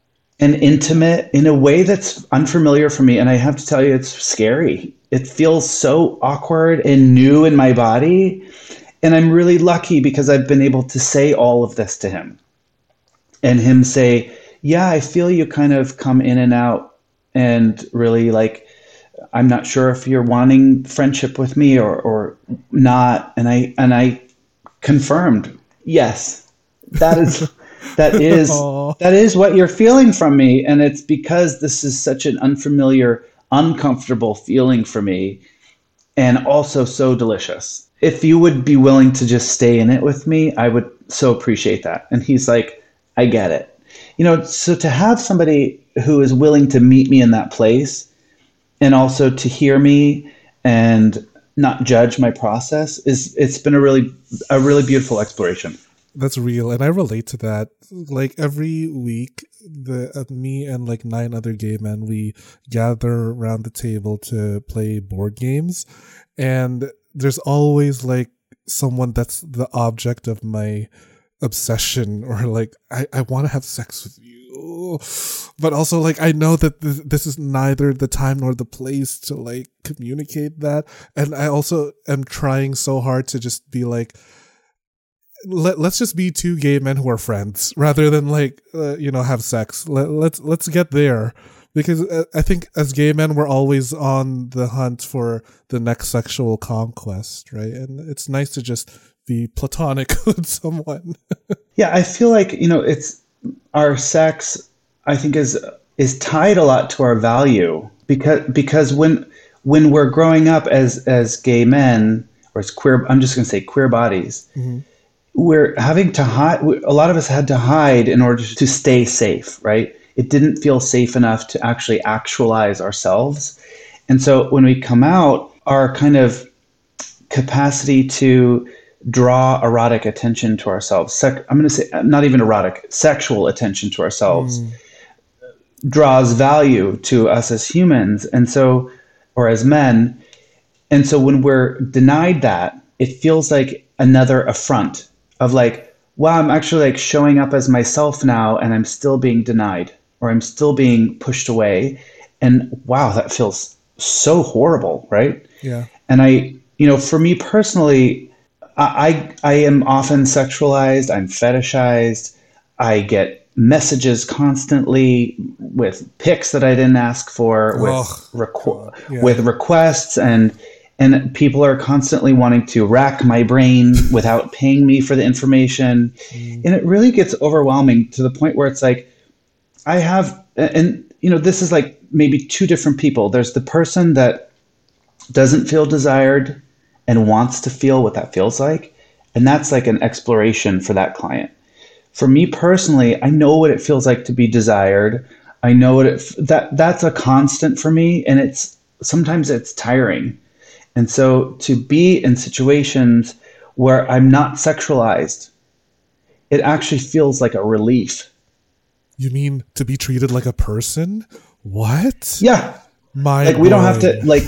and intimate in a way that's unfamiliar for me. And I have to tell you, it's scary. It feels so awkward and new in my body. And I'm really lucky because I've been able to say all of this to him and him say, Yeah, I feel you kind of come in and out and really like I'm not sure if you're wanting friendship with me or, or not. And I and I confirmed, yes, that is that is that is what you're feeling from me. And it's because this is such an unfamiliar, uncomfortable feeling for me and also so delicious. If you would be willing to just stay in it with me, I would so appreciate that. And he's like, I get it. You know, so to have somebody who is willing to meet me in that place and also to hear me and not judge my process is it's been a really a really beautiful exploration. That's real and i relate to that. Like every week the uh, me and like nine other gay men we gather around the table to play board games and there's always like someone that's the object of my obsession or like i, I want to have sex with you but also like I know that this, this is neither the time nor the place to like communicate that, and I also am trying so hard to just be like, let let's just be two gay men who are friends rather than like uh, you know have sex. Let, let's let's get there because uh, I think as gay men we're always on the hunt for the next sexual conquest, right? And it's nice to just be platonic with someone. yeah, I feel like you know it's our sex I think is is tied a lot to our value because because when when we're growing up as as gay men or as queer I'm just going to say queer bodies mm-hmm. we're having to hide a lot of us had to hide in order to stay safe right it didn't feel safe enough to actually actualize ourselves. And so when we come out, our kind of capacity to draw erotic attention to ourselves, sec- I'm going to say not even erotic, sexual attention to ourselves, mm. draws value to us as humans. And so, or as men. And so when we're denied that, it feels like another affront of like, wow, I'm actually like showing up as myself now and I'm still being denied or I'm still being pushed away. And wow, that feels so horrible, right? Yeah. And I, you know, for me personally, I I am often sexualized, I'm fetishized, I get messages constantly with pics that I didn't ask for, with requ- yeah. with requests and and people are constantly wanting to rack my brain without paying me for the information. Mm. And it really gets overwhelming to the point where it's like I have and you know, this is like maybe two different people. There's the person that doesn't feel desired and wants to feel what that feels like. And that's like an exploration for that client. For me personally, I know what it feels like to be desired. I know what it that that's a constant for me and it's sometimes it's tiring. And so to be in situations where I'm not sexualized, it actually feels like a relief. You mean to be treated like a person? What? Yeah. My like we don't have to like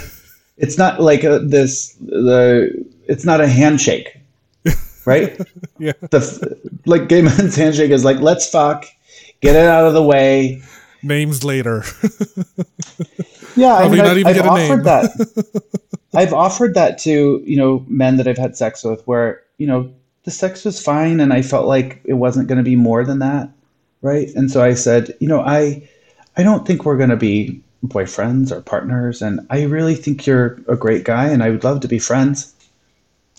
it's not like a, this the it's not a handshake right? Yeah. The like gay man's handshake is like let's fuck get it out of the way. Names later. Yeah Probably I mean, I've, I've offered that. I've offered that to you know men that i've had sex with where you know the sex was fine and i felt like it wasn't going to be more than that right? And so i said you know i i don't think we're going to be boyfriends or partners. And I really think you're a great guy and I would love to be friends.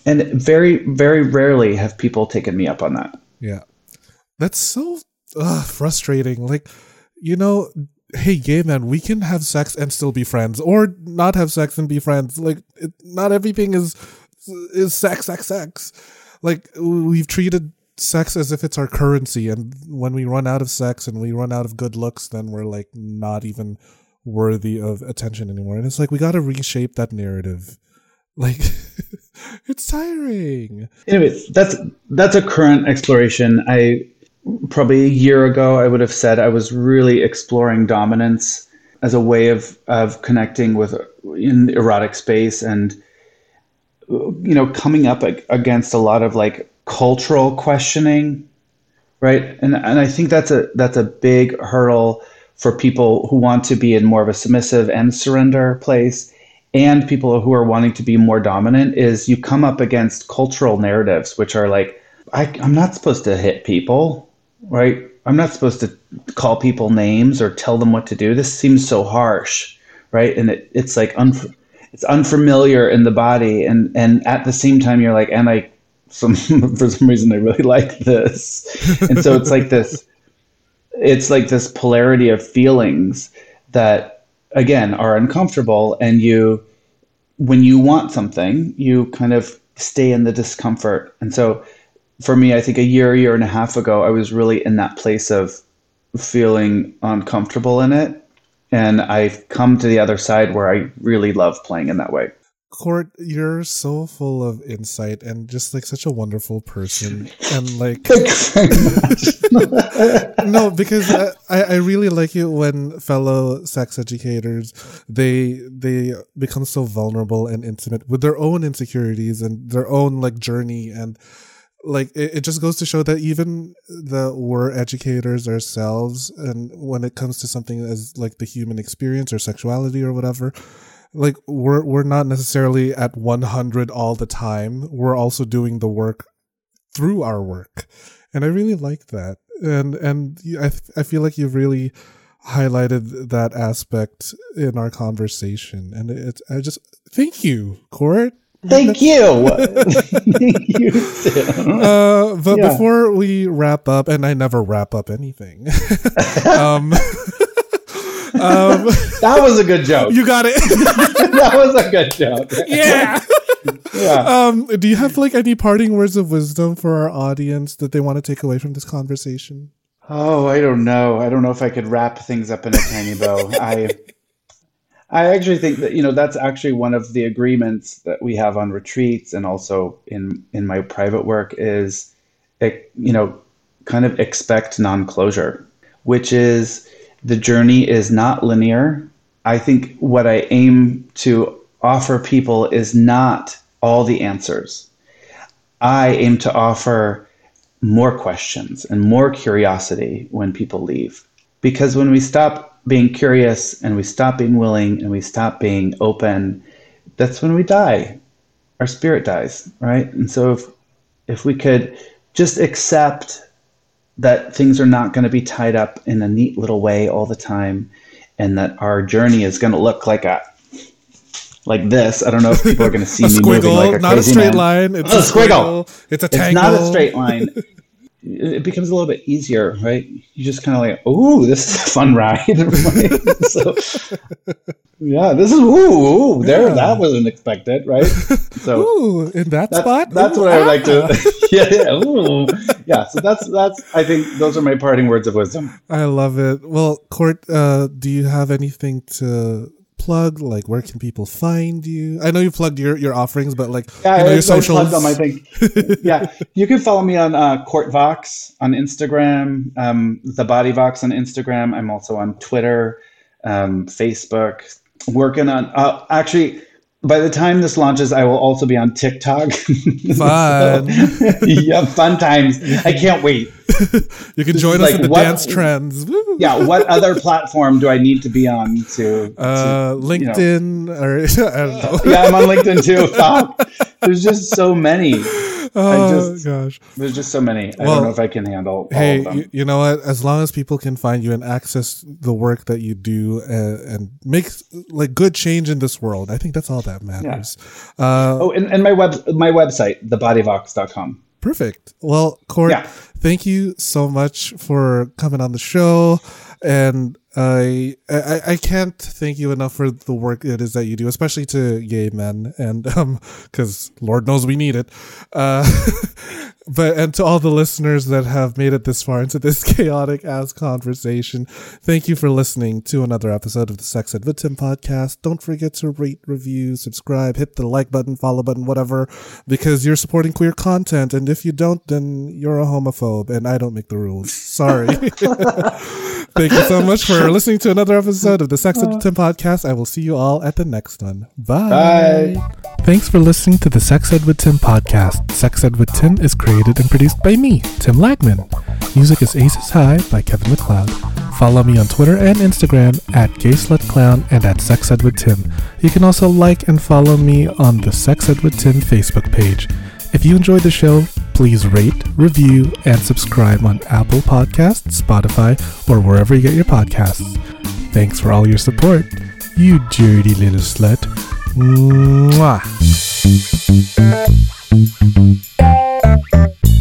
And very, very rarely have people taken me up on that. Yeah. That's so frustrating. Like, you know, hey, gay man, we can have sex and still be friends, or not have sex and be friends. Like, it, not everything is is sex, sex, sex. Like, we've treated sex as if it's our currency, and when we run out of sex and we run out of good looks, then we're like not even worthy of attention anymore. And it's like we got to reshape that narrative. Like it's tiring. Anyways, that's that's a current exploration. I probably a year ago I would have said I was really exploring dominance as a way of of connecting with in erotic space and you know coming up against a lot of like cultural questioning right and and I think that's a that's a big hurdle for people who want to be in more of a submissive and surrender place. And people who are wanting to be more dominant is you come up against cultural narratives which are like I, i'm not supposed to hit people right? I'm not supposed to call people names or tell them what to do. This seems so harsh right? And it, it's like un, it's unfamiliar in the body. And and at the same time you're like and i some for some reason i really like this. And so it's like this it's like this polarity of feelings that again are uncomfortable and you when you want something you kind of stay in the discomfort. And so for me i think a year year and a half ago i was really in that place of feeling uncomfortable in it and i've come to the other side where i really love playing in that way Court, you're so full of insight and just like such a wonderful person. And like, no, because I, I really like it when fellow sex educators they they become so vulnerable and intimate with their own insecurities and their own like journey and like it, it just goes to show that even the we're educators ourselves and when it comes to something as like the human experience or sexuality or whatever like we're we're not necessarily at 100 all the time we're also doing the work through our work and i really like that and and i i feel like you've really highlighted that aspect in our conversation and it's i just thank you court Thank you. Thank you. Uh, but yeah. before we wrap up, and I never wrap up anything. um, um, that was a good joke. You got it. that was a good joke. Yeah. yeah. Um, do you have like any parting words of wisdom for our audience that they want to take away from this conversation? Oh, I don't know. I don't know if I could wrap things up in a tiny bow. I I actually think that you know that's actually one of the agreements that we have on retreats and also in in my private work is you know kind of expect non-closure, which is the journey is not linear. I think what I aim to offer people is not all the answers. I aim to offer more questions and more curiosity when people leave. Because when we stop being curious and we stop being willing and we stop being open, that's when we die. Our spirit dies, right? And so if if we could just accept that things are not going to be tied up in a neat little way all the time and that our journey is going to look like a like this. I don't know if people are going to see me squiggle, moving like a not crazy a straight man. line. It's Oh, a squiggle. squiggle. It's a tangle. It's not a straight line. it becomes a little bit easier, right? You just kind of like, ooh, this is a fun ride. so, yeah, this is ooh, ooh there. Yeah. That wasn't expected, right? So Ooh, in that that's, spot. that's Ooh, what I would like ah. to. yeah, yeah, ooh. yeah. So that's that's. I think those are my parting words of wisdom. I love it. Well, Court, uh, do you have anything to plug? Like, where can people find you? I know you plugged your, your offerings, but like, Yeah, you know, your socials. them, I think. yeah, you can follow me on uh, Court Vox on Instagram, um, the Body Vox on Instagram. I'm also on Twitter, um, Facebook. Working on uh, actually. By the time this launches, I will also be on TikTok. Fun. So, yeah, fun times. I can't wait. You can join us like in the what- dance trends. Yeah, what other platform do I need to be on to? to, Uh, you know- LinkedIn or I don't know. yeah, I'm on LinkedIn too. Fuck. There's just so many. Oh just- gosh. There's just so many. I don't know if I can handle all Hey, of them. you, you know what? As long as people can find you and access the work that you do uh, and make like good change in this world, I think that's all that matters. Uh, Oh, and, and my web my website, thebodyvox.com. Perfect. Well, Court, Yeah. thank you so much for coming on the show, and I, I I can't thank you enough for the work it is that you do, especially to gay men, and um, because Lord knows we need it. Uh, but and to all the listeners that have made it this far into this chaotic ass conversation, thank you for listening to another episode of the Sex Ed with Tim podcast. Don't forget to rate, review, subscribe, hit the like button, follow button, whatever, because you're supporting queer content. And if you don't, then you're a homophobe, and I don't make the rules. Sorry. Thank you so much for listening to another episode of the Sex Ed with uh. Tim podcast. I will see you all at the next one. Bye. Bye. Thanks for listening to the Sex Ed with Tim podcast. Sex Ed with Tim is created and produced by me, Tim Lagman. Music is Aces High by Kevin MacLeod. Follow me on Twitter and Instagram at GaySlutClown and at Sex Ed with Tim. You can also like and follow me on the Sex Ed with Tim Facebook page. If you enjoyed the show, please rate, review, and subscribe on Apple Podcasts, Spotify, or wherever you get your podcasts. Thanks for all your support, you dirty little slut. Mwah. Thank you.